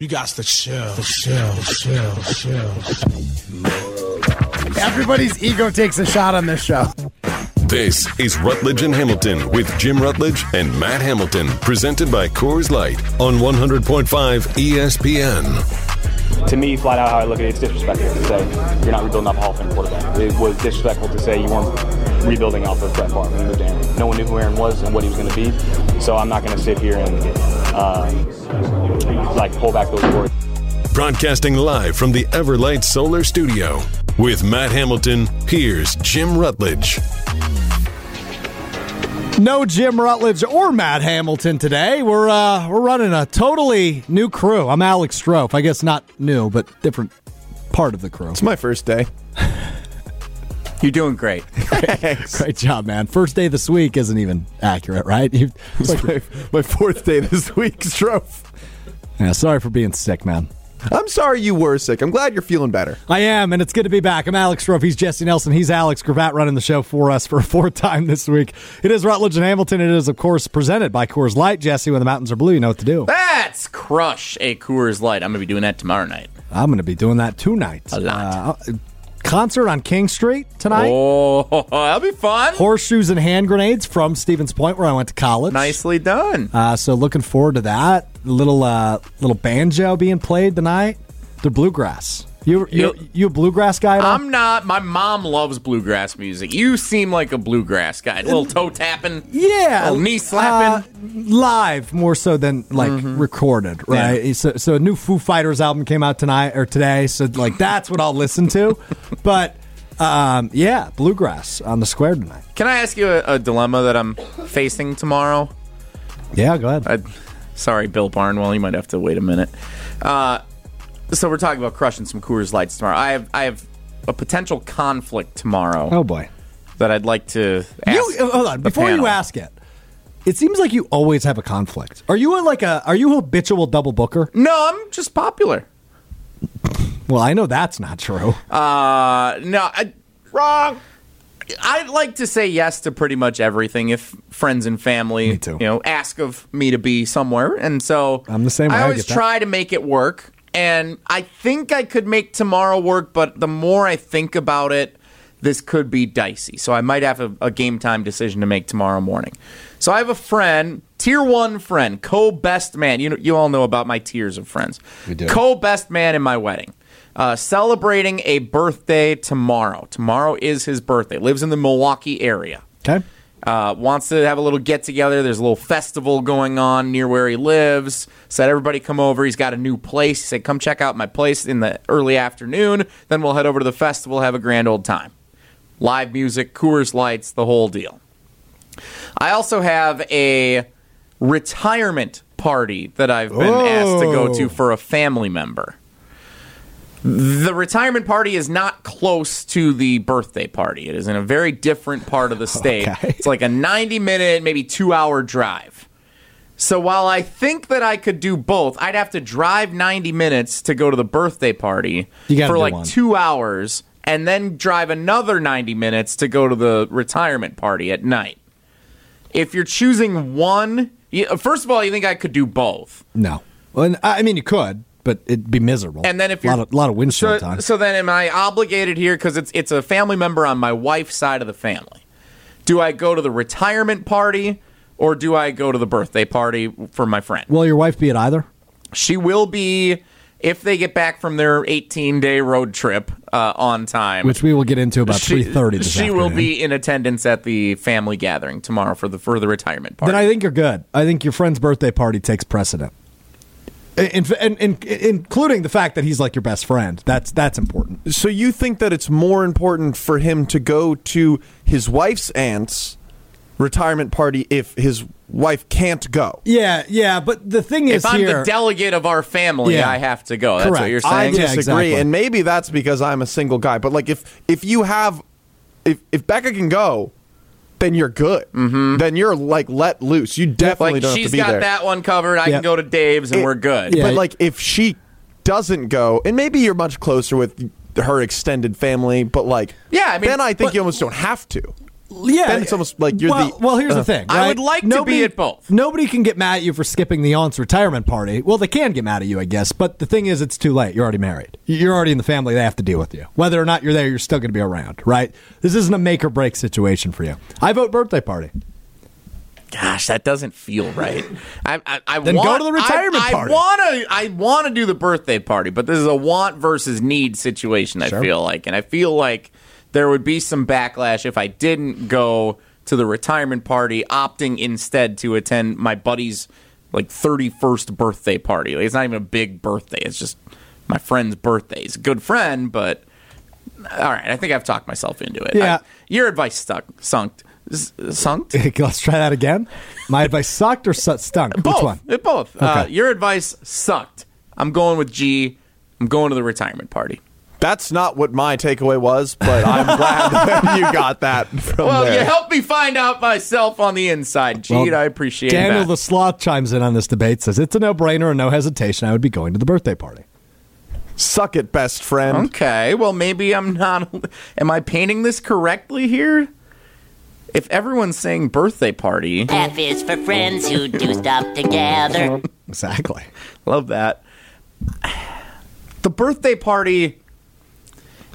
You got to chill, chill, chill, chill. Everybody's ego takes a shot on this show. This is Rutledge and Hamilton with Jim Rutledge and Matt Hamilton, presented by Coors Light on 100.5 ESPN. To me, flat out how I look at it, it's disrespectful to say you're not rebuilding off a Hall of Fame quarterback. It was disrespectful to say you weren't rebuilding off of Brett Favre when you moved to Aaron. No one knew who Aaron was and what he was going to be. So I'm not going to sit here and um, like pull back those words. Broadcasting live from the Everlight Solar Studio with Matt Hamilton, here's Jim Rutledge. No Jim Rutledge or Matt Hamilton today. We're uh, we're running a totally new crew. I'm Alex Strouf. I guess not new, but different part of the crew. It's my first day. You're doing great. Great job, man. First day this week isn't even accurate, right? You, It's my, my fourth day this week, Strouf. yeah, sorry for being sick, man. I'm sorry you were sick. I'm glad you're feeling better. I am, and it's good to be back. I'm Alex Strouf. He's Jesse Nelson. He's Alex Gravatt running the show for us for a fourth time this week. It is Rutledge and Hamilton. It is, of course, presented by Coors Light. Jesse, when the mountains are blue, you know what to do. That's crush a Coors Light. I'm going to be doing that tomorrow night. I'm going to be doing that tonight. A lot. Uh, concert on King Street tonight. Oh, that'll be fun. Horseshoes and hand grenades from Stevens Point, where I went to college. Nicely done. Uh, so looking forward to that. Little uh, little banjo being played tonight. The bluegrass. You you you a bluegrass guy? I'm not. My mom loves bluegrass music. You seem like a bluegrass guy. A little toe tapping. yeah, little knee slapping. uh, live more so than like recorded, right? So, so a new Foo Fighters album came out tonight or today, so like that's what I'll listen to. but um, yeah, bluegrass on the square tonight. Can I ask you a, a dilemma that I'm facing tomorrow? Yeah, go ahead. I, sorry, Bill Barnwell. You might have to wait a minute. Uh, so we're talking about crushing some Coors Lights tomorrow. I have I have a potential conflict tomorrow oh boy. that I'd like to ask. You, uh, hold on. Before you ask it, it seems like you always have a conflict. Are you a, like a are you a habitual double booker? No, I'm just popular. Well, I know that's not true. Uh, no, I, wrong. I'd like to say yes to pretty much everything if friends and family, you know, ask of me to be somewhere, and so I'm the same way, I I always that. try to make it work, and I think I could make tomorrow work, but the more I think about it, this could be dicey. So I might have a, a game time decision to make tomorrow morning. So I have a friend, tier one friend, co best man. You know, you all know about my tiers of friends. We do. Co best man in my wedding. Uh, celebrating a birthday tomorrow. Tomorrow is his birthday. Lives in the Milwaukee area. Okay. Uh, wants to have a little get together. There's a little festival going on near where he lives. Said everybody come over. He's got a new place. He said come check out my place in the early afternoon. Then we'll head over to the festival, have a grand old time. Live music, Coors Lights, the whole deal. I also have a retirement party that I've been asked to go to Oh. for a family member. The retirement party is not close to the birthday party. It is in a very different part of the state. Okay. It's like a 90 minute, maybe two hour drive. So while I think that I could do both, I'd have to drive 90 minutes to go to the birthday party for like one. two hours and then drive another 90 minutes to go to the retirement party at night. If you're choosing one, first of all, you think I could do both. No. Well, I I mean, you could, but it'd be miserable. And then if a you're lot of, lot of windshield so, time. so then am I obligated here because it's it's a family member on my wife's side of the family? Do I go to the retirement party or do I go to the birthday party for my friend? Will your wife be at either? She will be if they get back from their 18 day road trip uh, on time. Which we will get into about she, three thirty. This she will be in attendance at the family gathering tomorrow for the for the retirement party. Then I think you're good. I think your friend's birthday party takes precedent. In, in, in, including the fact that he's like your best friend. That's that's important. So you think that it's more important for him to go to his wife's aunt's retirement party if his wife can't go? Yeah, yeah. But the thing is, if I'm here, the delegate of our family, Yeah. I have to go. That's what Correct. you're I saying. Yeah, disagree, exactly. and maybe that's because I'm a single guy. But like, if if you have, if if Becca can go, then you're good. Mm-hmm. Then you're like let loose. You definitely like don't have to be there. She's got that one covered. I Yeah. can go to Dave's and It- we're good. Yeah. But like, if she doesn't go, and maybe you're much closer with her extended family, but like, Yeah, I mean, then I think but- you almost don't have to. Yeah, Then it's almost like you're well, the- Well, here's the uh-huh. thing. I would like to be at both. Nobody can get mad at you for skipping the aunt's retirement party. Well, they can get mad at you, I guess. But the thing is, it's too late. You're already married. You're already in the family. They have to deal with you. Whether or not you're there, you're still going to be around, right? This isn't a make or break situation for you. I vote birthday party. Gosh, that doesn't feel right. I, I, I Then want, go to the retirement I, party. I want to. I want to do the birthday party, but this is a want versus need situation. I Sure. feel like, and I feel like there would be some backlash if I didn't go to the retirement party, opting instead to attend my buddy's like thirty first birthday party. Like, it's not even a big birthday. It's just my friend's birthday. He's a good friend, but all right. I think I've talked myself into it. Yeah. I- your advice stuck, sunk, sunk. Let's try that again. My advice sucked or su- stunk? Both. Which one? Uh, Both. Uh, your advice sucked. I'm going with G. I'm going to the retirement party. That's not what my takeaway was, but I'm glad that you got that from Well, there. you helped me find out myself on the inside, G. Well, I appreciate it. Daniel that. the Sloth chimes in on this debate, says it's a no brainer and no hesitation. I would be going to the birthday party. Suck it, best friend. okay. Well, maybe I'm not. Am I painting this correctly here? If everyone's saying birthday party, F is for friends who do stuff together. Exactly. love that. The birthday party.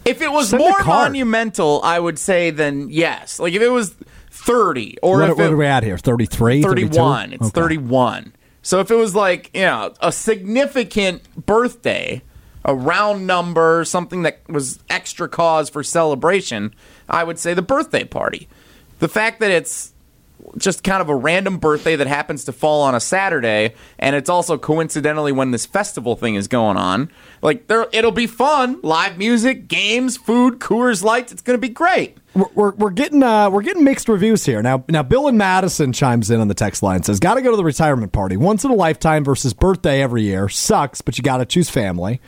If it was Send more monumental, I would say then yes. Like if it was 30 or What, if what it, are we at here? 33? 31. It's Okay. 31. So if it was like, you know, a significant birthday, a round number, something that was extra cause for celebration, I would say the birthday party. The fact that it's just kind of a random birthday that happens to fall on a Saturday, and it's also coincidentally when this festival thing is going on. Like there, it'll be fun. Live music, games, food, Coors Lights. It's going to be great. We're, we're, we're getting uh, we're getting mixed reviews here now. Now, Bill and Madison chimes in on the text line says, "Got to go to the retirement party once in a lifetime versus birthday every year sucks, but you got to choose family."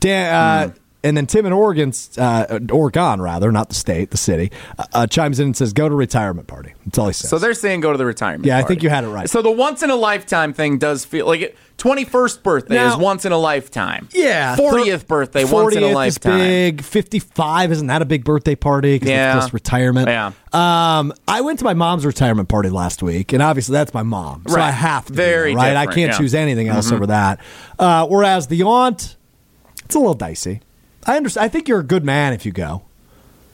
Dan, uh, And then Tim in Oregon, uh, Oregon rather, not the state, the city, uh, chimes in and says, "Go to retirement party." That's all he says. So they're saying go to the retirement. Yeah, I think you had it right. So the once in a lifetime thing does feel like twenty first birthday Now- is once in a lifetime. Yeah, fortieth birthday once in a 40th lifetime. Is big. Fifty-five isn't that a big birthday party? Because Yeah. it's just retirement. Yeah. Um, I went to my mom's retirement party last week, and obviously that's my mom, so Right. I have to. Very there, right. I can't yeah. Mm-hmm. choose anything else over that. Uh, whereas the aunt, it's a little dicey. I understand. I think you're a good man if you go,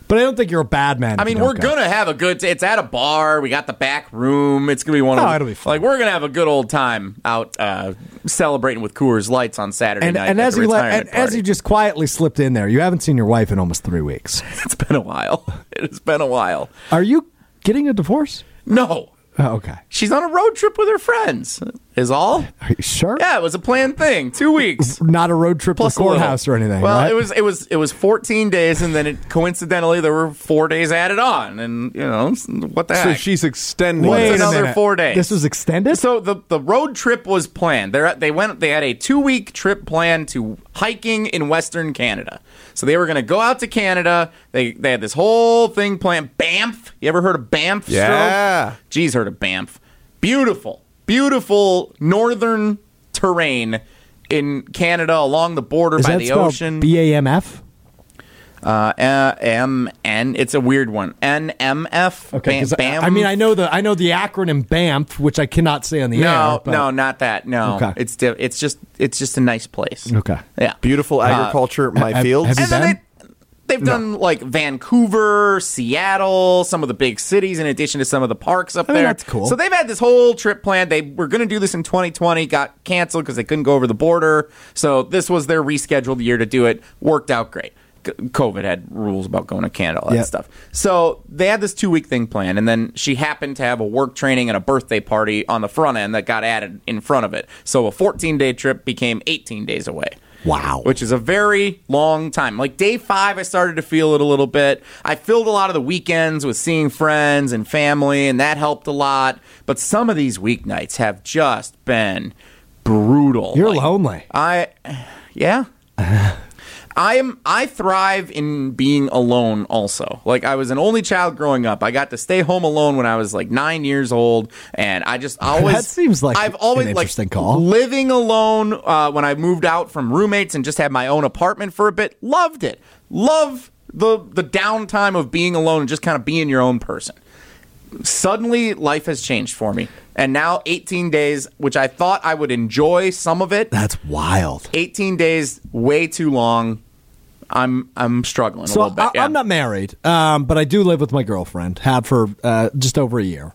but I don't think you're a bad man. I if you mean, we're go. gonna have a good. It's at a bar. We got the back room. It's gonna be one of. Oh, the- it'll be fun. Like we're gonna have a good old time out uh, celebrating with Coors Lights on Saturday And, night. and as you retirement and as you just quietly slipped in there, you haven't seen your wife in almost three weeks. it's been a while. It has been a while. Are you getting a divorce? No, Oh, okay. she's on a road trip with her friends. Is all. Are you sure? Yeah, it was a planned thing. Two weeks. Not a road trip to Plus a little. courthouse or anything. Well, right? it was it was it was 14 days, and then it coincidentally there were four days added on, and you know what the So heck. she's extending. Wait it. a another four days. This was extended. so the the road trip was planned. They they went they had a two week trip planned to hiking in Western Canada. So they were going to go out to Canada. They they had this whole thing planned. Banff. You ever heard of Banff? Strouf? Yeah. Geez, heard of Banff. Beautiful, beautiful northern terrain in Canada along the border Is by that the spelled ocean. B A M F? Uh, uh, M N. It's a weird one. N M F. Okay, 'cause I- Bam. I mean, I know the I know the acronym BAMF, which I cannot say on the air. No, but- no, not that. No, Okay. it's di- it's just it's just a nice place. Okay. Yeah, Beautiful agriculture, my have- fields. have you and then been? They, they've done like Vancouver, Seattle, some of the big cities, in addition to some of the parks up I mean, there. that's cool. So they've had this whole trip planned. They were going to do this in 2020, got canceled because they couldn't go over the border. So this was their rescheduled year to do it. Worked out great. COVID had rules about going to Canada, all that Yeah. stuff. So they had this two week thing planned, and then she happened to have a work training and a birthday party on the front end that got added in front of it. So a 14 day trip became 18 days away Wow. which is a very long time. Like day five, I started to feel it a little bit. I filled a lot of the weekends with seeing friends and family, and that helped a lot. But some of these weeknights have just been brutal. You're Like, lonely. I, yeah. I am. I thrive in being alone. Also, like I was an only child growing up. I got to stay home alone when I was like nine years old, and I just always. That seems like I've always an like call. living alone uh, when I moved out from roommates and just had my own apartment for a bit. Loved it. Love the the downtime of being alone and just kind of being your own person. suddenly life has changed for me. And now 18 days, which I thought I would enjoy some of it, That's wild. 18 days way too long. I'm I'm struggling a So little bit. I, yeah. I'm not married, um, but I do live with my girlfriend. Have for uh, just over a year,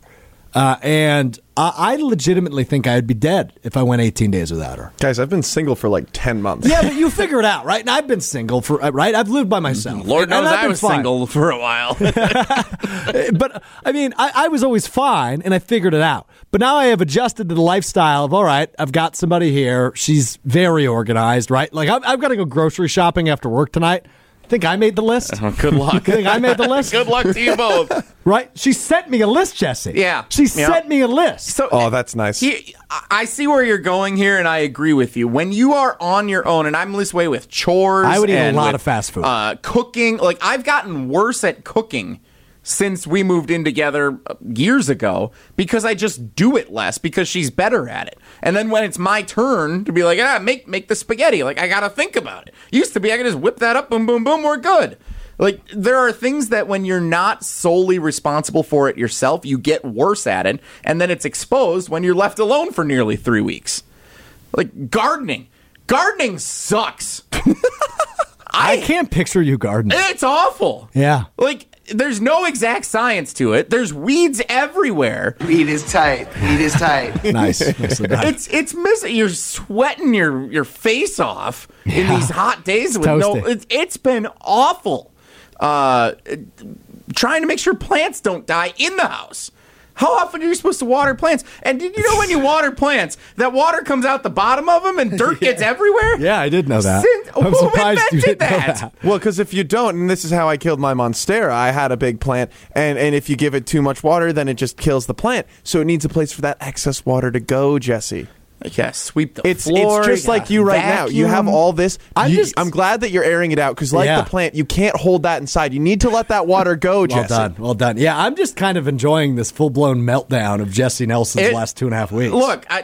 uh, and I, I legitimately think I'd be dead if I went 18 days without her. Guys, I've been single for like 10 months. Yeah, but you figure it out, right? And I've been single for uh, right. I've lived by myself. Lord And- and knows I've I been was fine. single for a while. but I mean, I, I was always fine, and I figured it out. But now I have adjusted to the lifestyle of all right. I've got somebody here. She's very organized, right? Like I've, I've got to go grocery shopping after work tonight. Think I made the list? Good luck. Think I made the list? Good luck to you both. Right? She sent me a list, Jesse. Yeah. She Yeah. sent me a list. So Oh, that's nice. He, I I see where you're going here, and I agree with you. When you are on your own, and I'm this way with chores, I would eat a lot with, of fast food. uh, cooking. Like I've gotten worse at cooking since we moved in together uh, years ago because I just do it less because she's better at it. And then when it's my turn to be like, ah, make make the spaghetti, like I gotta think about it. Used to be I could just whip that up, boom, boom, boom, we're good. Like there are things that when you're not solely responsible for it yourself, you get worse at it, and then it's exposed when you're left alone for nearly three weeks. Like gardening, gardening sucks. I can't picture you gardening. It's awful. Yeah. Like there's no exact science to it. There's weeds everywhere. Weed is tight. Weed is tight. Nice. It's it's missing. You're sweating your your face off in these hot days with It's no. toasty. It's, it's been awful. Uh, trying to make sure plants don't die in the house. How often are you supposed to water plants? And did you know when you water plants, that water comes out the bottom of them and dirt gets everywhere? yeah, I did know that. Since- I'm who surprised you didn't know that? that. Well, because if you don't, and this is how I killed my monstera, I had a big plant, and, and if you give it too much water, then it just kills the plant. So it needs a place for that excess water to go, Jesse. Yeah, sweep the It's floor. it's just gotta like you right now. You have all this. I'm you- just- I'm glad that you're airing it out because, like Yeah. the plant, you can't hold that inside. You need to let that water go, Well Jesse. done. Well done. Yeah, I'm just kind of enjoying this full blown meltdown of Jesse Nelson's It- last two and a half weeks. Look, I,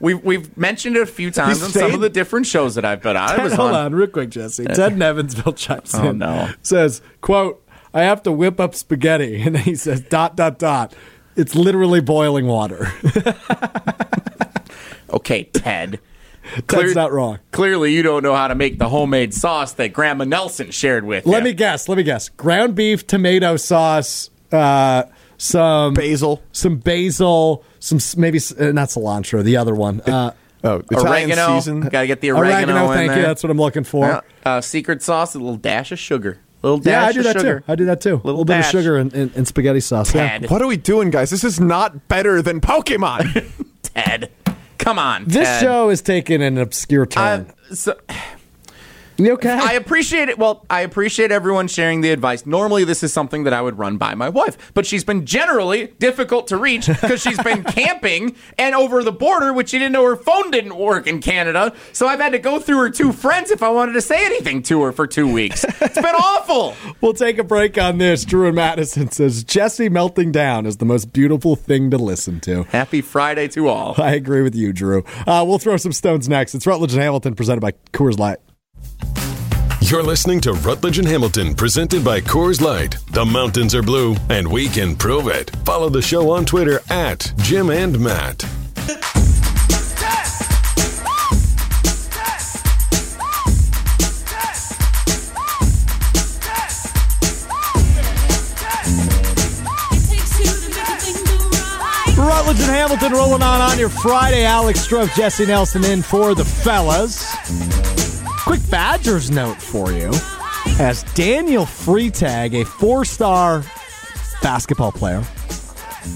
we've we've mentioned it a few times on some of the different shows that I've been on. It was hold on. on, real quick, Jesse. Ted in Evansville chimes Oh, in. no. Says, "quote I have to whip up spaghetti," and then he says, "dot dot dot." It's literally boiling water. Okay, Ted. That's not wrong. Clearly, you don't know how to make the homemade sauce that Grandma Nelson shared with Let you. me guess. Let me guess. Ground beef, tomato sauce, uh, some Basil. some basil, some maybe uh, not cilantro. The other one. Uh, Oh, Italian oregano. season. Got to get the oregano, in thank there. you. That's what I'm looking for. Yeah. Uh, secret sauce, a little dash of sugar. A little dash Yeah, I do of that sugar. too. I do that too. A Little little bit of sugar and, and, and spaghetti sauce. Yeah. Ted. What are we doing, guys? This is not better than Pokemon. Ted. Come on. This Ted. show is taking an obscure turn. Uh, so, you okay? I appreciate it. Well, I appreciate everyone sharing the advice. Normally, this is something that I would run by my wife, but she's been generally difficult to reach because she's been camping and over the border, which she didn't know her phone didn't work in Canada. So I've had to go through her two friends if I wanted to say anything to her for two weeks. It's been awful. We'll take a break on this. Drew and Madison says Jesse melting down is the most beautiful thing to listen to. Happy Friday to all. I agree with you, Drew. Uh, we'll throw some stones next. It's Rutledge and Hamilton presented by Coors Light. You're listening to Rutledge and Hamilton, presented by Coors Light. The mountains are blue, and we can prove it. Follow the show on Twitter at Jim and Matt. Rutledge and Hamilton rolling on on your Friday. Alex Strouf, Jesse Nelson in for the fellas. Quick Badgers note for you. As Daniel Freitag, a four star basketball player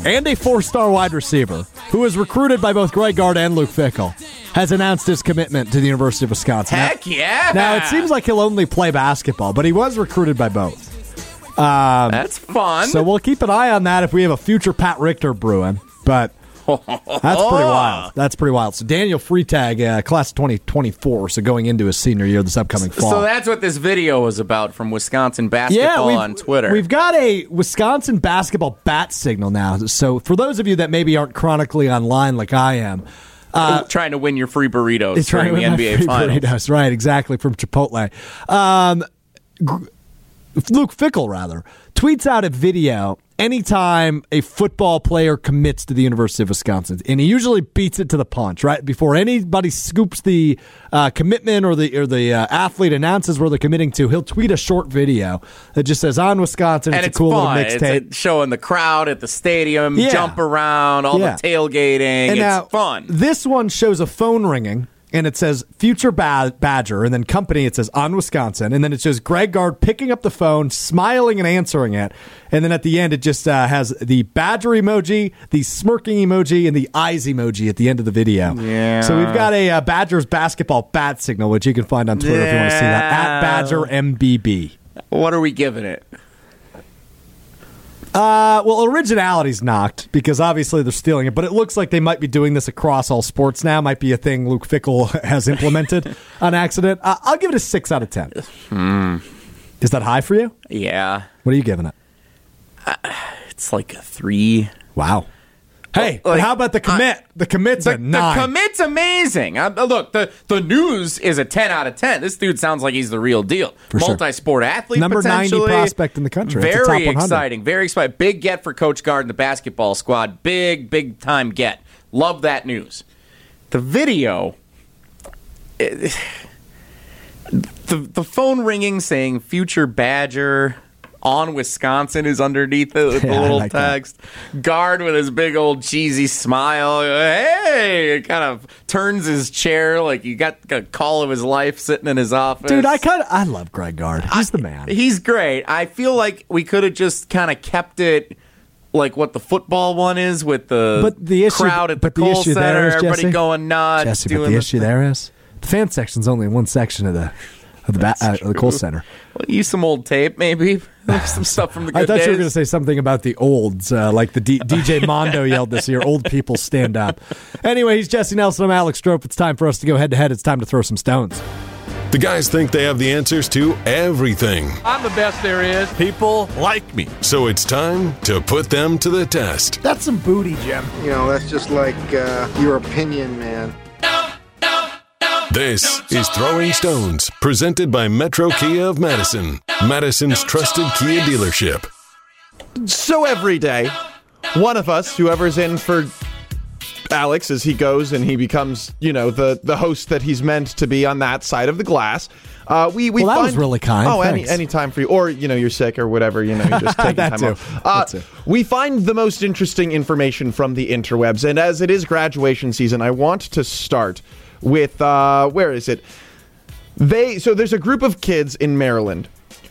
and a four star wide receiver who was recruited by both Greg Gard and Luke Fickell, has announced his commitment to the University of Wisconsin. Now- Heck yeah. Now, it seems like he'll only play basketball, but he was recruited by both. Um, that's fun. So we'll keep an eye on that if we have a future Pat Richter brewing. But that's pretty wild. That's pretty wild. So Daniel Freitag, uh, class of 2024, so going into his senior year this upcoming fall. So that's what this video was about from Wisconsin basketball we've- on Twitter. We've got a Wisconsin basketball bat signal now. So for those of you that maybe aren't chronically online like I am, trying to win your free burritos it's trying during to the NBA free Finals. burritos. Right, exactly, from Chipotle. Um, Luke Fickell rather tweets out a video anytime a football player commits to the University of Wisconsin, and he usually beats it to the punch right before anybody scoops the uh, commitment or the or the uh, athlete announces where they're committing to. He'll tweet a short video that just says "on Wisconsin." and it's, it's a cool fun. little It's mixtape. uh, showing the crowd at the stadium, Yeah. jump around, all Yeah. the tailgating. And it's now, fun. This one shows a phone ringing. And it says future ba- Badger, and then company. It says on Wisconsin, and then it says Greg Gard picking up the phone, smiling and answering it, and then at the end it just uh, has the Badger emoji, the smirking emoji, and the eyes emoji at the end of the video. Yeah. So we've got a uh, Badgers basketball bat signal, which you can find on Twitter if you want to see that at Badger MBB. What are we giving it? Uh, well, originality's knocked because obviously they're stealing it, but it looks like they might be doing this across all sports now. Might be a thing Luke Fickell has implemented on accident. Uh, I'll give it a six out of ten. Is that high for you? Yeah, What are you giving it? it's like a three. Wow. Hey, Like, how about the commit? the commit's The, a nine. the commit's amazing. Uh, look, the, the news is a 10 out of 10. This dude sounds like he's the real deal. For. Multi-sport athlete, Number 90 prospect in the country. Very exciting. Very exciting. Big get for Coach Gard and the basketball squad. Big, big time get. Love that news. The video... it- the, the phone ringing saying future Badger on Wisconsin is underneath it with the Yeah, I little like that. text. Gard with his big old cheesy smile. Hey, it kind of turns his chair like you got a call of his life sitting in his office. Dude, I kind of I love Greg Gard. He's the man. He's great. I feel like we could have just kind of kept it like what the football one is with the, But the issue, crowd at the but the Kohl issue Center, there is everybody Jesse, going nuts. Jesse, but doing the issue there is the fan section's only in one section of the of the, ba- uh, the Kohl Center. Well, use some old tape, maybe. some stuff from the good I thought days. you were going to say something about the olds, uh, like the D- DJ Mondo yelled this year. Old people stand up. Anyway, he's Jesse Nelson. I'm Alex Strouf. It's time for us to go head to head. It's time to throw some stones. The guys think they have the answers to everything. I'm the best there is. People like me. So it's time to put them to the test. That's some booty, Jim. You know, that's just like uh, your opinion, man. This is Throwing Stones, presented by Metro Kia of Madison, Madison's trusted Kia dealership. So every day, one of us, whoever's in for Alex, as he goes and he becomes, you know, the the host that he's meant to be on that side of the glass. Uh, we we Well, that find, was really kind. Oh, any Thanks. any time for you, or you know, you're sick or whatever. You know, you're just taking That time too. off. Uh, That too. we find the most interesting information from the interwebs, and as it is graduation season, I want to start with uh, where is it? They so there's a group of kids in Maryland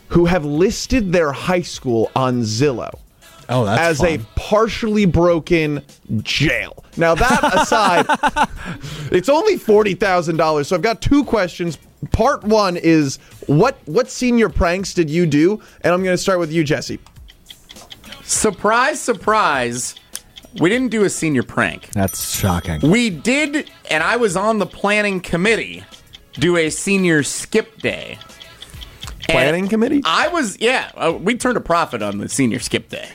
who have listed their high school on Zillow Oh, that's as a partially broken jail. Now that aside, it's only forty thousand dollars. So I've got two questions. Part one is what what senior pranks did you do? And I'm going to start with you, Jesse. Surprise, surprise. We didn't do a senior prank. That's shocking. We did, and I was on the planning committee, do a senior skip day. And Planning committee? I was, yeah, uh, we turned a profit on the senior skip day.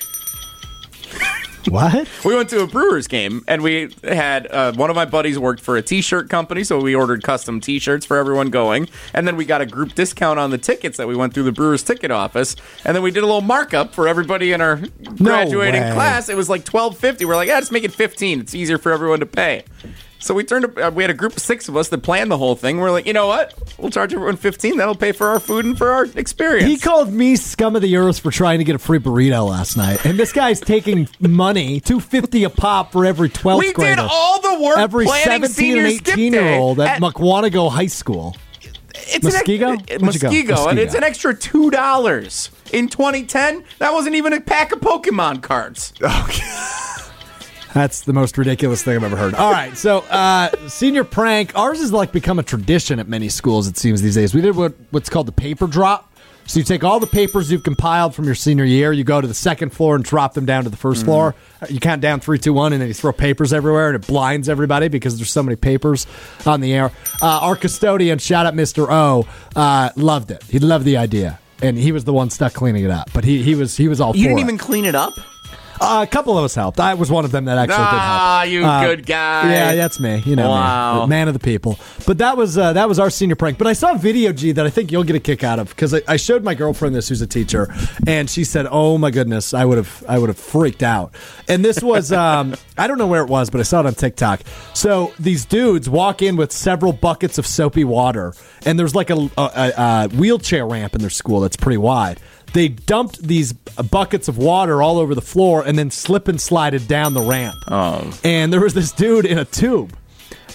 What? We went to a Brewers game, and we had uh, one of my buddies worked for a T-shirt company, so we ordered custom T-shirts for everyone going, and then we got a group discount on the tickets that we went through the Brewers ticket office, and then we did a little markup for everybody in our graduating way. class. It was like twelve fifty. We're like, yeah, just make it fifteen. It's easier for everyone to pay. So we turned. A, uh, we had a group of six of us that planned the whole thing. We're like, you know what? We'll charge everyone fifteen. That'll pay for our food and for our experience. He called me scum of the earth for trying to get a free burrito last night, and this guy's taking money two fifty a pop for every twelfth we grader. did all the work every seventeen and eighteen year old at at- Mukwonago High School. It's Muskego? An, ex- Where'd you go? Muskego, and it's an extra two dollars in 2010. That wasn't even a pack of Pokemon cards. That's the most ridiculous thing I've ever heard. All right, so uh, senior prank. Ours has like become a tradition at many schools. It seems these days. We did what what's called the paper drop. So you take all the papers you've compiled from your senior year, you go to the second floor and drop them down to the 1st floor. You count down three, two, one, and then you throw papers everywhere, and it blinds everybody because there's so many papers on the air. Uh, our custodian, shout out Mr. O, uh, loved it. He loved the idea, and he was the one stuck cleaning it up. But he he was he was all You for didn't it. even clean it up. Uh, a couple of us helped. I was one of them that actually did help. Ah, you Uh, good guy. Yeah, that's me. You know, me. Man of the people. But that was uh, that was our senior prank. But I saw a video, G, that I think you'll get a kick out of because I, I showed my girlfriend this, who's a teacher, and she said, "Oh my goodness, I would have I would have freaked out." And this was um, I don't know where it was, but I saw it on TikTok. So these dudes walk in with several buckets of soapy water, and there's like a, a, a, a wheelchair ramp in their school that's pretty wide. They dumped these buckets of water all over the floor and then slip and slided down the ramp. Oh. And there was this dude in a tube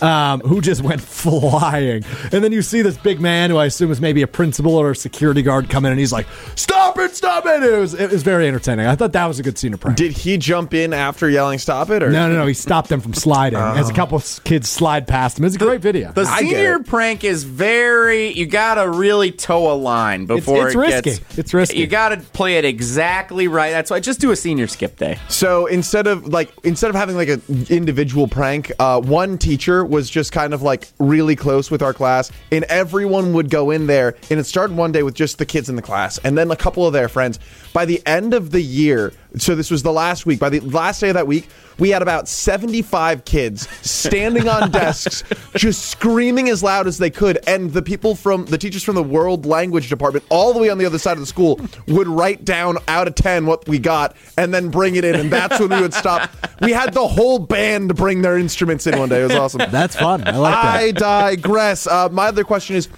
um, who just went flying. And then you see this big man who I assume is maybe a principal or a security guard come in and he's like, Stop it, stop it. It was, it was very entertaining. I thought that was a good scene of prank. Did he jump in after yelling "Stop it"? Or no, no, no. He stopped them from sliding as a couple of kids slide past him. It's a great video. The senior prank is very. You gotta really toe a line before it's it risky. gets. It's risky. You gotta play it exactly right. That's why I just do a senior skip day. So instead of like instead of having like an individual prank, uh, one teacher was just kind of like really close with our class, and everyone would go in there. And it started one day with just the kids in the class, and then a couple of their friends. By the end of the year, so this was the last week. By the last day of that week, we had about seventy-five kids standing on desks, just screaming as loud as they could, and the people from the teachers from the world language department, all the way on the other side of the school, would write down out of ten what we got, and then bring it in, and that's when we would stop. We had the whole band bring their instruments in one day. It was awesome. That's fun. I like that. I digress. Uh, my other question is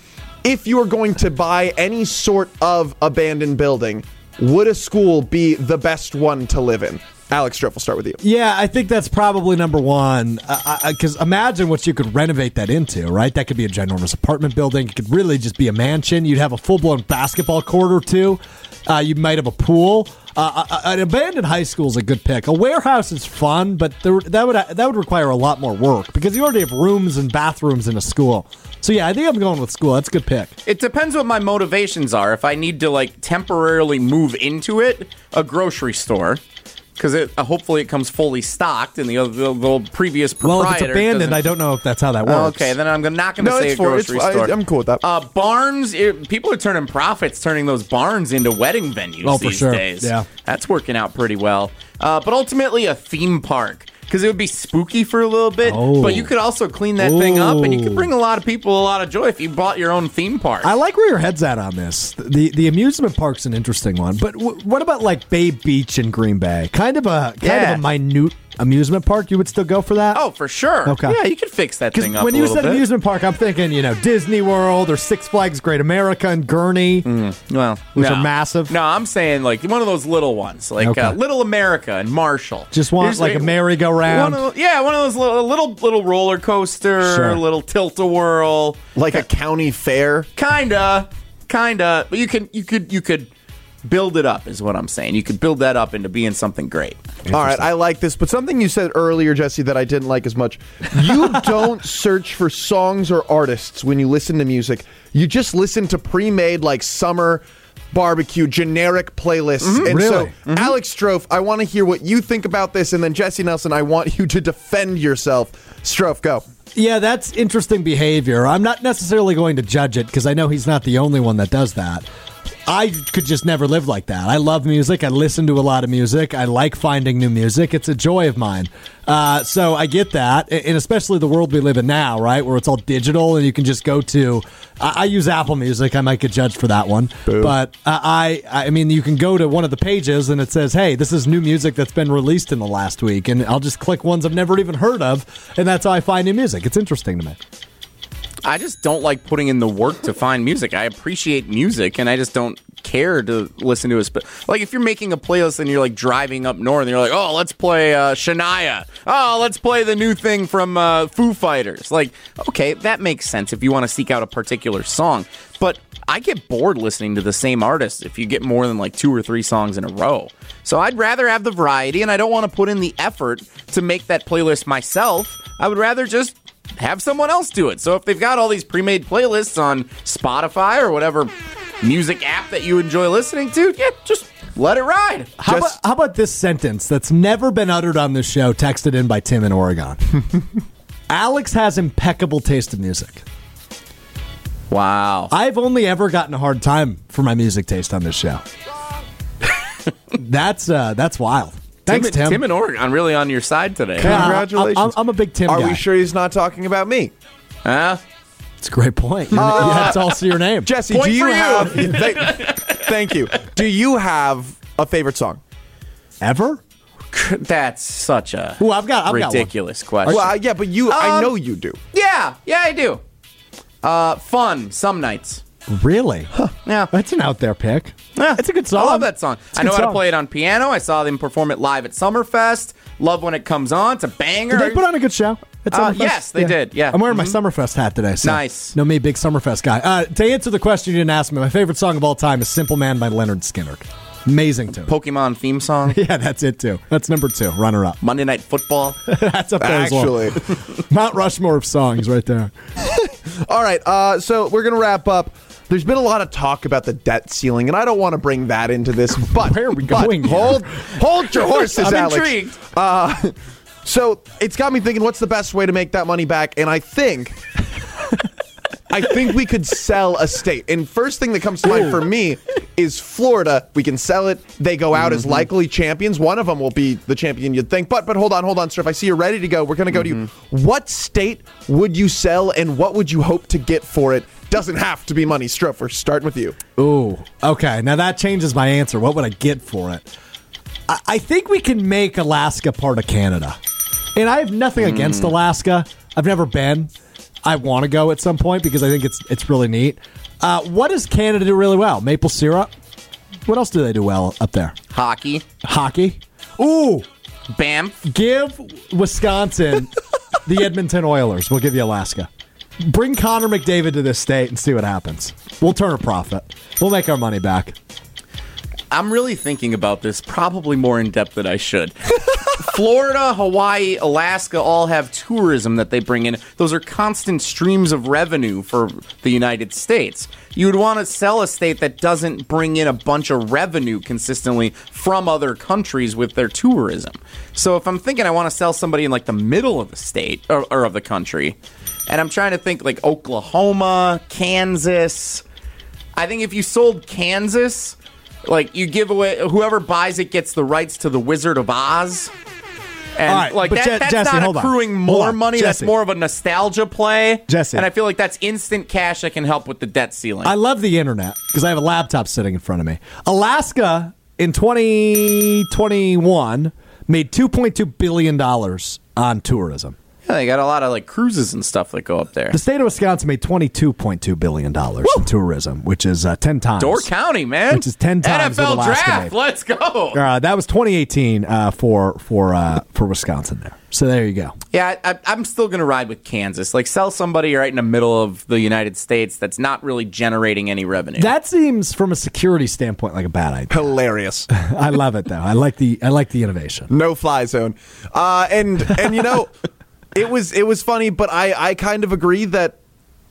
if you were going to buy any sort of abandoned building, would a school be the best one to live in? Alex Strouf, we'll start with you. Yeah, I think that's probably number one. Because imagine what you could renovate that into, right? That could be a ginormous apartment building. It could really just be a mansion. You'd have a full blown basketball court or two. Uh, you might have a pool. Uh, uh, an abandoned high school is a good pick. A warehouse is fun, but there, that would that would require a lot more work because you already have rooms and bathrooms in a school. So yeah, I think I'm going with school. That's a good pick. It depends what my motivations are. If I need to like temporarily move into it, a grocery store. Because it, uh, hopefully it comes fully stocked, and the other the, the previous Well, proprietor. if it's abandoned, doesn't- I don't know if that's how that Oh, works. okay, then I'm gonna- not going to No, say it's a for- it's- grocery I- store. I'm cool with that. Uh, barns, it, people are turning profits, turning those barns into wedding venues Oh, for these sure. days. Yeah. that's working out pretty well. Uh, but ultimately, a theme park because it would be spooky for a little bit. Oh. But you could also clean that thing up, and you could bring a lot of people a lot of joy if you bought your own theme park. I like where your head's at on this. The the amusement park's an interesting one, but w- what about like Bay Beach in Green Bay? Kind of a kind Yeah. of a minute amusement park. You would still go for that? oh, for sure. Okay. Yeah, you could fix that thing up. when you said bit. amusement park, I'm thinking you know Disney World or Six Flags Great America and Gurnee. well, which no. are massive. No, I'm saying like one of those little ones, like Okay. uh, Little Amerricka and Marshall. Just want Here's like a merry-go-round. One of, yeah, one of those little little, little roller coaster, Sure. little tilt a whirl, Like a county fair. kinda, kinda. But you can you could you could build it up, is what I'm saying. You could build that up into being something great. All right, I like this, but something you said earlier, Jesse, that I didn't like as much. You don't search for songs or artists when you listen to music. You just listen to pre-made like summer barbecue generic playlists. Mm-hmm. And so, Really? Mm-hmm. Alex Strouf, I want to hear what you think about this, and then Jesse Nelson, I want you to defend yourself. Strouf, go. Yeah, that's interesting behavior. I'm not necessarily going to judge it because I know he's not the only one that does that. I could just never live like that. I love music. I listen to a lot of music. I like finding new music. It's a joy of mine. Uh, so I get that, and especially the world we live in now, right, where it's all digital and you can just go to. I, I use Apple Music. I might get judged for that one, but uh, I, I mean, you can go to one of the pages and it says, "Hey, this is new music that's been released in the last week," and I'll just click ones I've never even heard of, and that's how I find new music. It's interesting to me. I just don't like putting in the work to find music. I appreciate music, and I just don't care to listen to it. But like, if you're making a playlist and you're like driving up north, and you're like, "Oh, let's play uh, Shania. Oh, let's play the new thing from uh, Foo Fighters." Like, okay, that makes sense if you want to seek out a particular song. But I get bored listening to the same artist if you get more than like two or three songs in a row. So I'd rather have the variety, and I don't want to put in the effort to make that playlist myself. I would rather just have someone else do it. So if they've got all these pre-made playlists on Spotify or whatever music app that you enjoy listening to, yeah, just let it ride. How, Just- about, how about this sentence that's never been uttered on this show, texted in by Tim in Oregon? Alex has impeccable taste in music. Wow. I've only ever gotten a hard time for my music taste on this show. that's uh, that's wild. Thanks, Tim. Tim in Oregon, I'm really on your side today. Yeah, Congratulations. I'm, I'm a big Tim Are guy. we sure he's not talking about me? Huh? It's a great point. You have to also your name. Jesse, Point do you for you. have. Thank, thank you. Do you have a favorite song? Ever? That's such a Ooh, I've got- I've got one. ridiculous question. Well, I- yeah, but you. I Um, know you do. yeah, yeah, I do. Uh, fun some nights. Really? Huh. Yeah. That's an out there pick. Yeah, It's a good song. I love that song. I know how to song. play it on piano. I saw them perform it live at Summerfest. Love when it comes on. It's a banger. Did they put on a good show? At Uh, Summerfest? yes, they did, yeah. I'm wearing my Summerfest hat today. So Nice. No, me, big Summerfest guy. Uh, to answer the question you didn't ask me, my favorite song of all time is "Simple Man" by Lynyrd Skynyrd. Amazing tune. Pokemon theme song. yeah, that's it too. That's number two. Runner up. Monday Night Football. that's up there as well. Actually. Mount Rushmore of songs right there. All right, uh, so we're gonna wrap up. There's been a lot of talk about the debt ceiling, and I don't want to bring that into this. But Where are we going? Hold, hold your horses, I'm Alex. intrigued. Uh, so it's got me thinking, what's the best way to make that money back? And I think, I think we could sell a state. And first thing that comes to mind for me is Florida. We can sell it. They go out as Mm-hmm. likely champions. One of them will be the champion you'd think. But but hold on, hold on, sir. If I see you're ready to go, we're gonna go to you. Mm-hmm. What state would you sell, and what would you hope to get for it? Doesn't have to be money. Strouf, we're starting with you. Ooh, okay. Now that changes my answer. What would I get for it? I, I think we can make Alaska part of Canada. And I have nothing against Alaska. I've never been. I want to go at some point because I think it's it's really neat. Uh, what does Canada do really well? Maple syrup. What else do they do well up there? Hockey. Hockey. Ooh, Bam. give Wisconsin the Edmonton Oilers. We'll give you Alaska. Bring Connor McDavid to this state and see what happens. We'll turn a profit. We'll make our money back. I'm really thinking about this, probably more in depth than I should. Florida, Hawaii, Alaska all have tourism that they bring in. Those are constant streams of revenue for the United States. You would want to sell a state that doesn't bring in a bunch of revenue consistently from other countries with their tourism. So if I'm thinking I want to sell somebody in like the middle of the state or, or of the country, and I'm trying to think like Oklahoma, Kansas, I think if you sold Kansas, like you give away whoever buys it gets the rights to the Wizard of Oz. And All right, like but that, Je- that's Jesse, not on. accruing Hold more on. money. That's more of a nostalgia play. Jesse. And I feel like that's instant cash that can help with the debt ceiling. I love the internet because I have a laptop sitting in front of me. Alaska in 2021 made 2.2 billion dollars on tourism. Yeah, they got a lot of like cruises and stuff that go up there. The state of Wisconsin made 22.2 billion dollars in tourism, which is uh, 10 times. Door County, man. Which is 10 times what NFL Alaska draft. made. Let's go. Uh, that was 2018 uh, for for uh, for Wisconsin there. So there you go. Yeah, I, I'm still going to ride with Kansas. Like, sell somebody right in the middle of the United States that's not really generating any revenue. That seems from a security standpoint like a bad idea. Hilarious. I love it though. I like the I like the innovation. no fly zone. Uh, and and you know, it was it was funny, but I I kind of agree that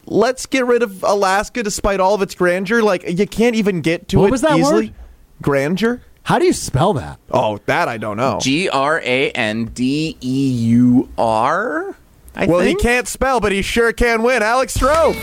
let's get rid of Alaska despite all of its grandeur. Like you can't even get to it. What it was that easily. word? Grandeur. How do you spell that? Oh, that I don't know. G R A N D E U R. well, think. he can't spell, but he sure can win. Alex Strouf.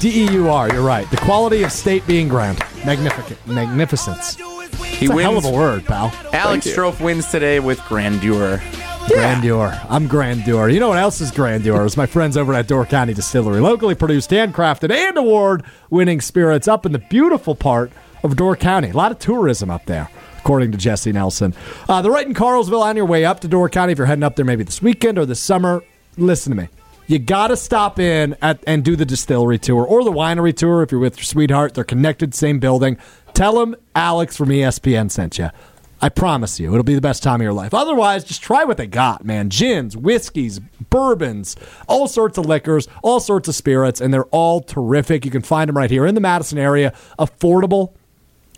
D E U R. You're right. The quality of state being grand, magnificent, magnificence. He It's a wins. hell of a word, pal. Alex you. Strouf wins today with grandeur. Grandeur. I'm grandeur. You know what else is grandeur? Is my friends over at Door County Distillery, locally produced, handcrafted, and award-winning spirits up in the beautiful part of Door County. A lot of tourism up there. According to Jesse Nelson, uh, they're right in Carlsville on your way up to Door County. If you're heading up there, maybe this weekend or this summer, listen to me. You got to stop in at, and do the distillery tour or the winery tour if you're with your sweetheart. They're connected, same building. Tell them Alex from ESPN sent you. I promise you, it'll be the best time of your life. Otherwise, just try what they got, man. Gins, whiskeys, bourbons, all sorts of liquors, all sorts of spirits, and they're all terrific. You can find them right here in the Madison area, affordable.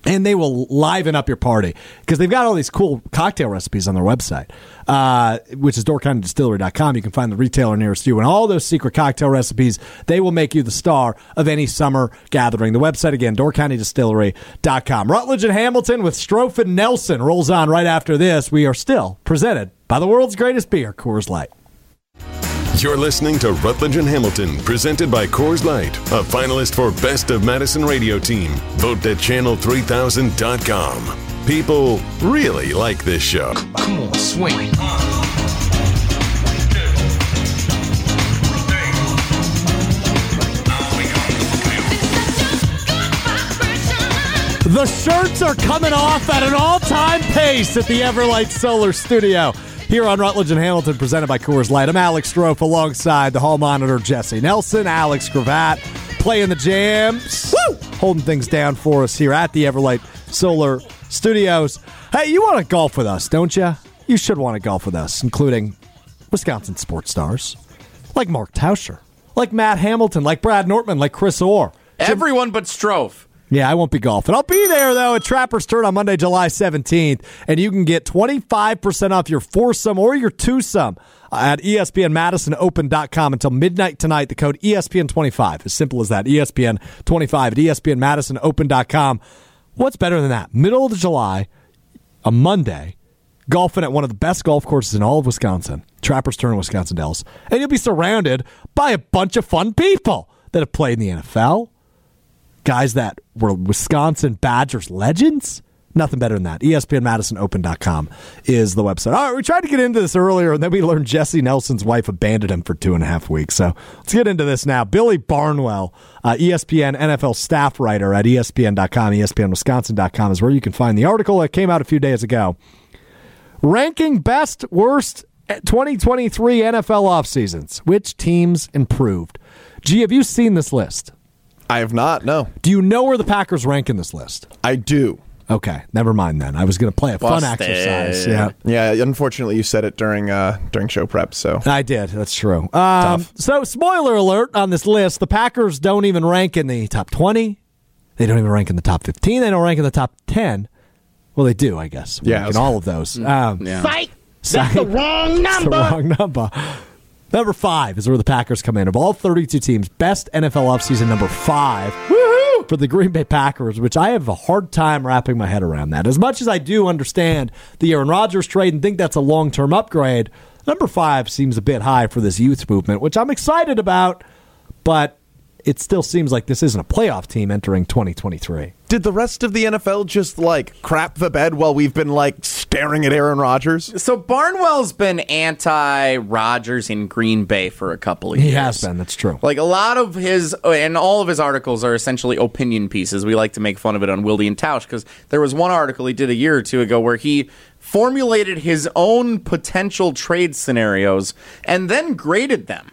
And they will liven up your party because they've got all these cool cocktail recipes on their website, uh, which is doorcountydistillery.com. You can find the retailer nearest you. And all those secret cocktail recipes, they will make you the star of any summer gathering. The website again, doorcountydistillery.com. Rutledge and Hamilton with Strouf Nelson rolls on right after this. We are still presented by the world's greatest beer, Coors Light. You're listening to Rutledge and Hamilton, presented by Coors Light, a finalist for Best of Madison Radio Team. Vote at channel3000.com. People really like this show. Come on, swing. The shirts are coming off at an all-time pace at the Everlight Solar Studio. Here on Rutledge and Hamilton, presented by Coors Light. I'm Alex Strouf alongside the hall monitor Jesse Nelson, Alex Cravat, playing the jams, Woo! holding things down for us here at the Everlight Solar Studios. Hey, you want to golf with us, don't you? You should want to golf with us, including Wisconsin sports stars like Mark Tauscher, like Matt Hamilton, like Brad Nortman, like Chris Orr. Everyone but Strouf. Yeah, I won't be golfing. I'll be there, though, at Trapper's Turn on Monday, July 17th, and you can get 25% off your foursome or your twosome at ESPNMadisonOpen.com until midnight tonight. The code E ESPN25. As simple as that. E ESPN25 at ESPNMadisonOpen.com. What's better than that? Middle of July, a Monday, golfing at one of the best golf courses in all of Wisconsin, Trapper's Turn in Wisconsin Dells, and you'll be surrounded by a bunch of fun people that have played in the NFL, guys that were Wisconsin Badgers legends. Nothing better than that. ESPNMadisonOpen.com is the website. All right, we tried to get into this earlier, and then we learned Jesse Nelson's wife abandoned him for two and a half weeks. So let's get into this now. Billy Barnwell, uh, ESPN NFL staff writer at ESPN.com, ESPNWisconsin.com is where you can find the article that came out a few days ago. Ranking best, worst 2023 NFL off seasons. Which teams improved? Gee, have you seen this list? I have not. No, Do you know where the Packers rank in this list? I do. Okay, never mind then. I was going to play a fun Busted. exercise. Yeah. Yeah, unfortunately, you said it during uh, during show prep. So I did. That's true. Um, so, spoiler alert on this list: the Packers don't even rank in the top twenty. They don't even rank in the top fifteen. They don't rank in the top ten. Well, they do, I guess. Yeah, in all of those. Um, Fight! That's the wrong number. the wrong number. Number five is where the Packers come in. Of all 32 teams, best NFL offseason number five for the Green Bay Packers, which I have a hard time wrapping my head around that. As much as I do understand the Aaron Rodgers trade and think that's a long term upgrade, number five seems a bit high for this youth movement, which I'm excited about, but it still seems like this isn't a playoff team entering 2023. Did the rest of the NFL just like crap the bed while we've been like staring at Aaron Rodgers? So Barnwell's been anti Rodgers in Green Bay for a couple of He years. has been, that's true. Like a lot of his and all of his articles are essentially opinion pieces. We like to make fun of it on Wildy and Tausch because there was one article he did a year or two ago where he formulated his own potential trade scenarios and then graded them.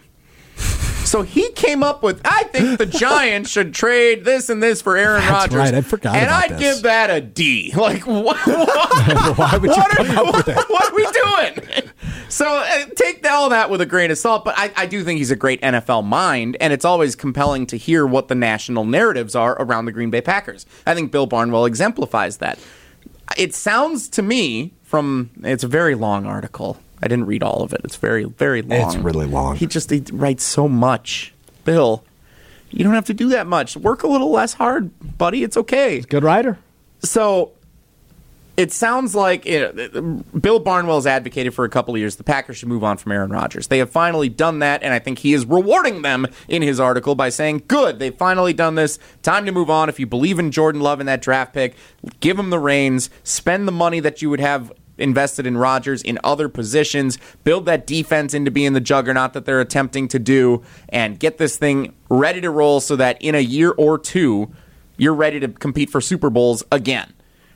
So he came up with, I think the Giants should trade this and this for Aaron That's Rodgers. right, I forgot And I'd this. give that a D. Like, what? Why would you what, come are, up with it? what are we doing? So uh, take all that with a grain of salt, but I, I do think he's a great NFL mind, and it's always compelling to hear what the national narratives are around the Green Bay Packers. I think Bill Barnwell exemplifies that. It sounds to me from it's a very long article. I didn't read all of it. It's very very long. It's really long. He just he writes so much. Bill, you don't have to do that much. Work a little less hard, buddy. It's okay. Good writer. So it sounds like it, Bill Barnwell's advocated for a couple of years the Packers should move on from Aaron Rodgers. They have finally done that, and I think he is rewarding them in his article by saying, Good, they've finally done this. Time to move on. If you believe in Jordan Love and that draft pick, give him the reins, spend the money that you would have invested in Rodgers in other positions, build that defense into being the juggernaut that they're attempting to do, and get this thing ready to roll so that in a year or two, you're ready to compete for Super Bowls again.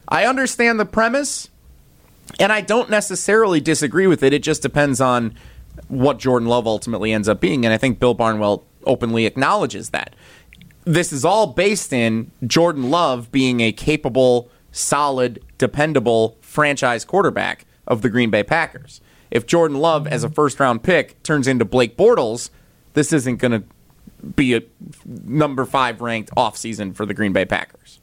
I understand the premise, and I don't necessarily disagree with it. It just depends on what Jordan Love ultimately ends up being, and I think Bill Barnwell openly acknowledges that. This is all based in Jordan Love being a capable, solid, dependable franchise quarterback of the Green Bay Packers. If Jordan Love, as a first round pick, turns into Blake Bortles, this isn't going to be a number five ranked offseason for the Green Bay Packers.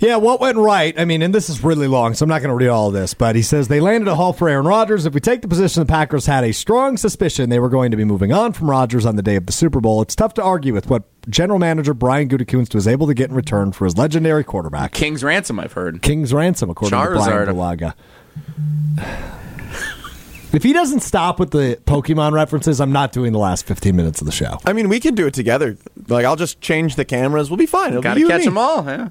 Yeah, what went right? I mean, and this is really long, so I'm not going to read all of this, but he says they landed a haul for Aaron Rodgers. If we take the position the Packers had a strong suspicion they were going to be moving on from Rodgers on the day of the Super Bowl, it's tough to argue with what general manager Brian Gutekunst was able to get in return for his legendary quarterback. King's ransom, I've heard. King's ransom, according to Brian Bulaga. If he doesn't stop with the Pokemon references, I'm not doing the last 15 minutes of the show. I mean, we can do it together. Like, I'll just change the cameras. We'll be fine. It'll Got be to you and catch me. them all. Yeah.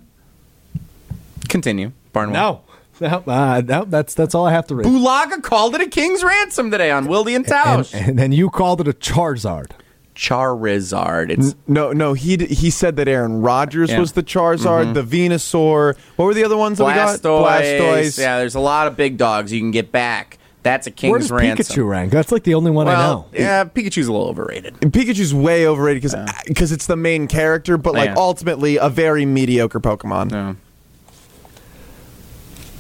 Continue, Barnwell. No. No, uh, no, that's that's all I have to read. Bulaga called it a king's ransom today on Wildy and Tausch. And, and then you called it a Charizard. Charizard. It's No, no, he d- he said that Aaron Rodgers Yeah. was the Charizard, the Venusaur. What were the other ones that we got? Blastoise. Blastoise. Yeah, there's a lot of big dogs you can get back. That's a king's Where does ransom. Pikachu rank? That's like the only one I know. yeah, Pikachu's a little overrated. Pikachu's way overrated because because it's the main character, but like Yeah. ultimately a very mediocre Pokemon.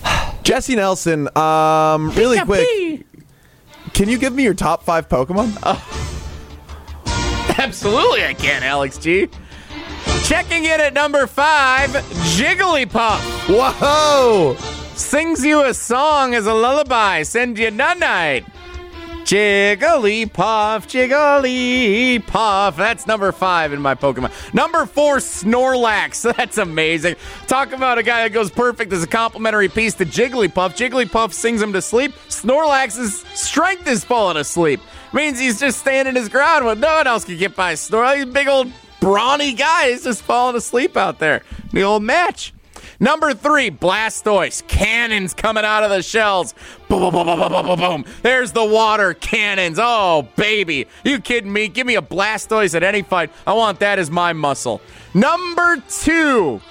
Yeah. Jesse Nelson, um, really quick, can you give me your top five Pokemon? Absolutely, I can, Alex G. Checking in at number five, Jigglypuff. Whoa! Sings you a song as a lullaby, send you night night. Jigglypuff, Jigglypuff. That's number five in my Pokemon. Number four, Snorlax. That's amazing. Talk about a guy that goes perfect as a complimentary piece to Jigglypuff. Jigglypuff sings him to sleep. Snorlax's strength is falling asleep. Means he's just standing his ground when no one else can get by Snorlax. He's a big old brawny guy. He's just falling asleep out there. The old match. Number three, Blastoise. Cannons coming out of the shells. Boom, boom, boom, boom, boom, boom, boom, boom. There's the water cannons. Oh, baby. You kidding me? Give me a Blastoise at any fight. I want that as my muscle. Number two,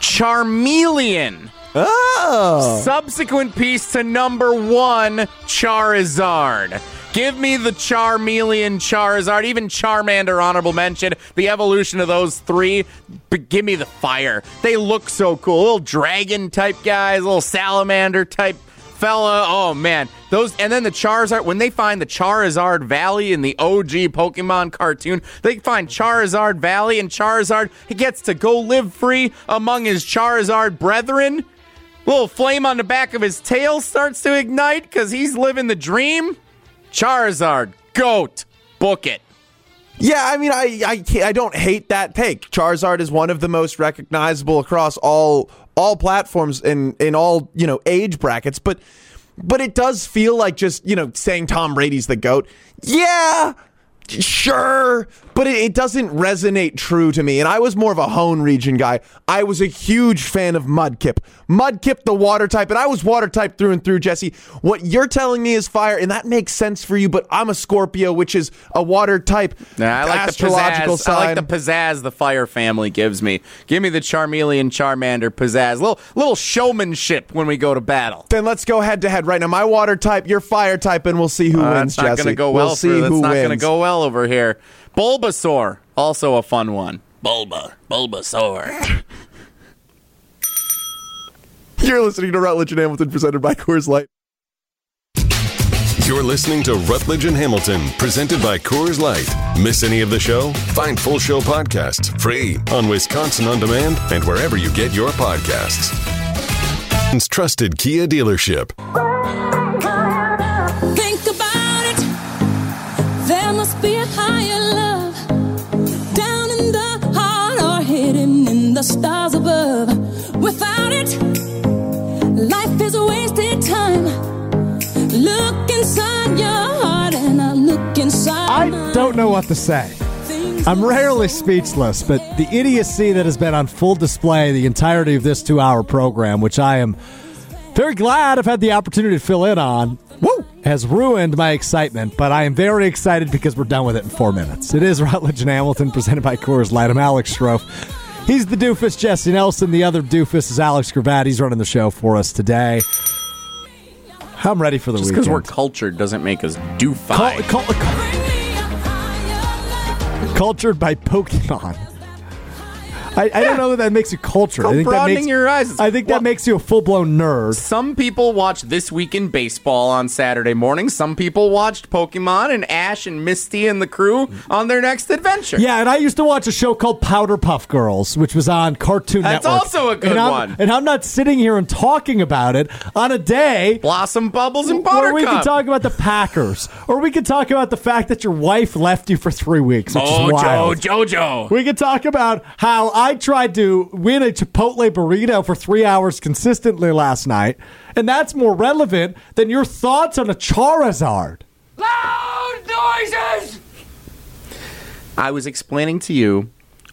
Charmeleon. Oh, Subsequent piece to number one, Charizard. Give me the Charmeleon, Charizard, even Charmander, honorable mention. The evolution of those three, but give me the fire. They look so cool. Little dragon type guys, little salamander type fella. Oh man, those and then the Charizard. When they find the Charizard Valley in the OG Pokemon cartoon, they find Charizard Valley, and Charizard he gets to go live free among his Charizard brethren. Little flame on the back of his tail starts to ignite because he's living the dream. Charizard, goat, book it. yeah. I mean, I I I don't hate that take. Charizard is one of the most recognizable across all all platforms in in all you know age brackets, but but it does feel like just you know saying Tom Brady's the goat. Yeah. Sure, but it, it doesn't resonate true to me. And I was more of a Hoenn region guy. I was a huge fan of Mudkip. Mudkip, the water type, and I was water type through and through, Jesse. What you're telling me is fire, and that makes sense for you, but I'm a Scorpio, which is a water type. Nah, I like the astrological pizzazz. sign. I like the pizzazz the Fire family gives me. Give me the Charmeleon, Charmander pizzazz. Little little showmanship when we go to battle. then let's go head to head right now. My water type, your fire type, and we'll see who Uh, wins, that's not Jesse. going to go we'll well. see that's who not wins. going to go well over here. Bulbasaur, also a fun one. Bulba, Bulbasaur. You're listening to Rutledge and Hamilton, presented by Coors Light. You're listening to Rutledge and Hamilton, presented by Coors Light. Miss any of the show? Find full show podcasts free on Wisconsin On Demand and wherever you get your podcasts. Trusted Kia dealership. What to say. I'm rarely speechless, but the idiocy that has been on full display the entirety of this two hour program, which I am very glad I've had the opportunity to fill in on, woo, has ruined my excitement. But I am very excited because we're done with it in four minutes. It is Rutledge and Hamilton presented by Coors Light. I'm Alex Strouf. He's the doofus, Jesse Nelson. The other doofus is Alex Gravatt. He's running the show for us today. I'm ready for the Just because we're cultured doesn't make us doofy. Bring cultured by Pokemon. I, I don't know that that makes you cultured. I think that broadening makes your horizons. I think Well- that makes you a full blown nerd. Some people watch This Week in Baseball on Saturday morning. Some people watched Pokemon and Ash and Misty and the crew on their next adventure. Yeah, and I used to watch a show called Powder Puff Girls, which was on Cartoon Network. That's Network. also a good and I'm, one. And I'm not sitting here and talking about it on a day Blossom Bubbles and where we can talk about the Packers, or we can talk about the fact that your wife left you for three weeks, which is oh, wild. Jojo. We could talk about how I tried to win a Chipotle burrito for three hours consistently last night, and that's more relevant than your thoughts on a Charizard. Loud noises! I was explaining to you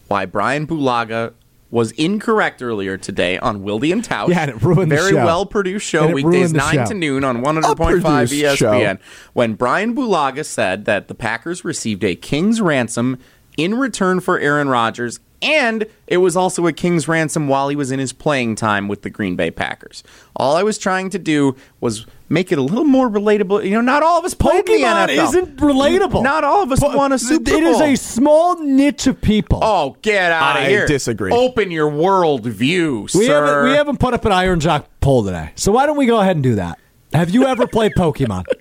why Brian Bulaga was incorrect earlier today on Wildy and Tausch. Yeah, and it ruined the Very show. well produced show, weekdays 9 show. to noon on 100.5 ESPN. show. When Brian Bulaga said that the Packers received a king's ransom in return for Aaron Rodgers, and it was also a king's ransom while he was in his playing time with the Green Bay Packers. All I was trying to do was make it a little more relatable. You know, not all of us played in the Pokemon NFL. isn't relatable. Not all of us Po- won a Super Bowl. It is a small niche of people. Oh, get out of I here! disagree. Open your world view, we sir. haven't we haven't put up an Iron Jock poll today, so why don't we go ahead and do that? Have you ever played Pokemon?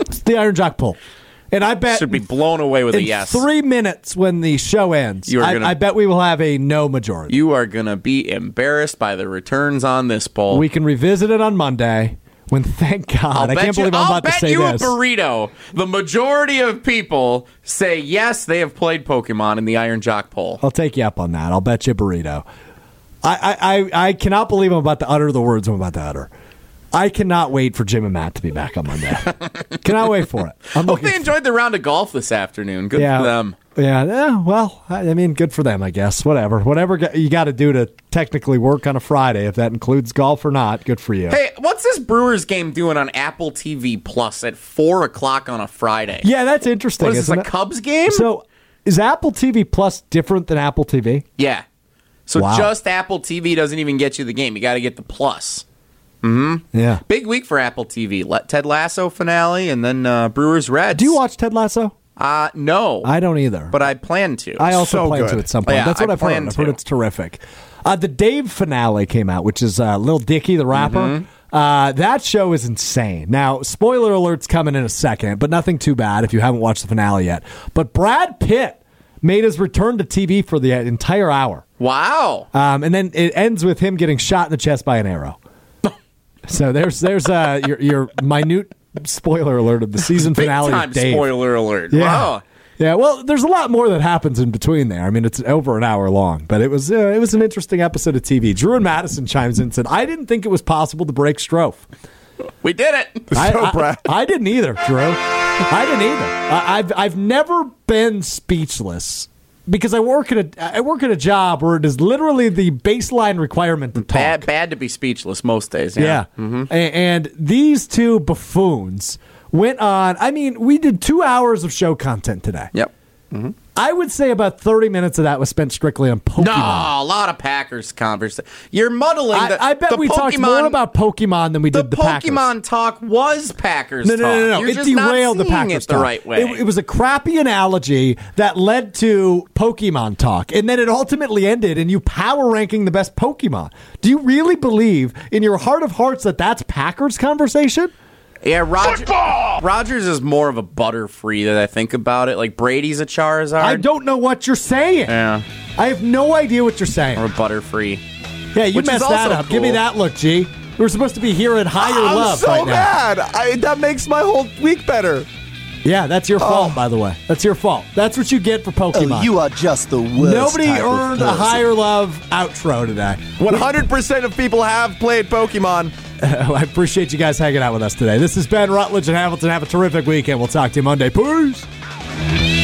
It's the Iron Jock poll, and I bet Should be blown away with a in yes. three minutes when the show ends. You are I, gonna- I bet we will have a no majority. You are gonna be embarrassed by the returns on this poll. we can revisit it on Monday. When thank God, I'll I can't you, believe I'm I'll about to bet say you this. a burrito. The majority of people say yes, they have played Pokemon in the Iron Jock poll. I'll take you up on that. I'll bet you a burrito. I, I, I, I cannot believe I'm about to utter the words I'm about to utter. I cannot wait for Jim and Matt to be back on Monday. cannot wait for it. I'm Hope they enjoyed the round of golf this afternoon. Good yeah, for them. Yeah, yeah, well, I, mean, good for them, I guess. Whatever. Whatever you got to do to technically work on a Friday, if that includes golf or not, good for you. Hey, what's this Brewers game doing on Apple TV Plus at four o'clock on a Friday? Yeah, that's interesting. What is this, a it? Cubs game? So, is Apple TV Plus different than Apple TV? yeah. So Wow. just Apple TV doesn't even get you the game. You got to get the Plus. Yeah. Big week for Apple TV. Let Ted Lasso finale and then uh, Brewers Reds. Do you watch Ted Lasso? Uh, no, I don't either. but I plan to. I also So plan to at some point. Yeah, That's what I have heard. plan I've heard it's terrific. Uh, the Dave finale came out, which is uh, Lil Dicky, the rapper. Mm-hmm. Uh, that show is insane. Now, spoiler alert's coming in a second, but nothing too bad if you haven't watched the finale yet. But Brad Pitt made his return to TV for the entire hour. wow. Um, and then it ends with him getting shot in the chest by an arrow. So there's there's uh, your, your minute spoiler alert of the season Big finale time of Dave. spoiler alert. Yeah. Wow. Yeah, well, there's a lot more that happens in between there. I mean, it's over an hour long, but it was uh, it was an interesting episode of TV. Drew and Madison chimes in and said, "I didn't think it was possible to break Strouf. We did it. I, So I- I didn't either, Drew. I didn't either. I, I've I've never been speechless because I work at a I work at a job where it is literally the baseline requirement to talk. Bad, bad to be speechless most days. Yeah. Yeah. Mm-hmm. A- And these two buffoons went on. I mean, we did two hours of show content today. Yep. Mm-hmm. I would say about 30 minutes of that was spent strictly on Pokemon. No, a lot of Packers conversation. You're muddling. I, the, I bet the we talked more about Pokemon than we the did the, Pokemon Packers. talk was Packers. No, no, no, no, It derailed the Packers the talk. right way. It, it was a crappy analogy that led to Pokemon talk, and then it ultimately ended in you power ranking the best Pokemon. Do you really believe in your heart of hearts that that's Packers conversation? Yeah, Roger, Rogers is more of a butterfree that I think about it. Like Brady's a Charizard. I don't know what you're saying. Yeah, I have no idea what you're saying. or a butterfree. Yeah, you Which messed that also up. Give me that look, G. We're supposed to be hearing higher love. I'm love so right now. mad. I, that makes my whole week better. Yeah, that's your Oh. fault, by the way. That's your fault. That's what you get for Pokemon. Oh, you are just the worst. Nobody type of earned a higher love outro today. 100% of people have played Pokemon. I appreciate you guys hanging out with us today. This is Ben Rutledge and Hamilton. Have a terrific weekend. We'll talk to you Monday. Peace.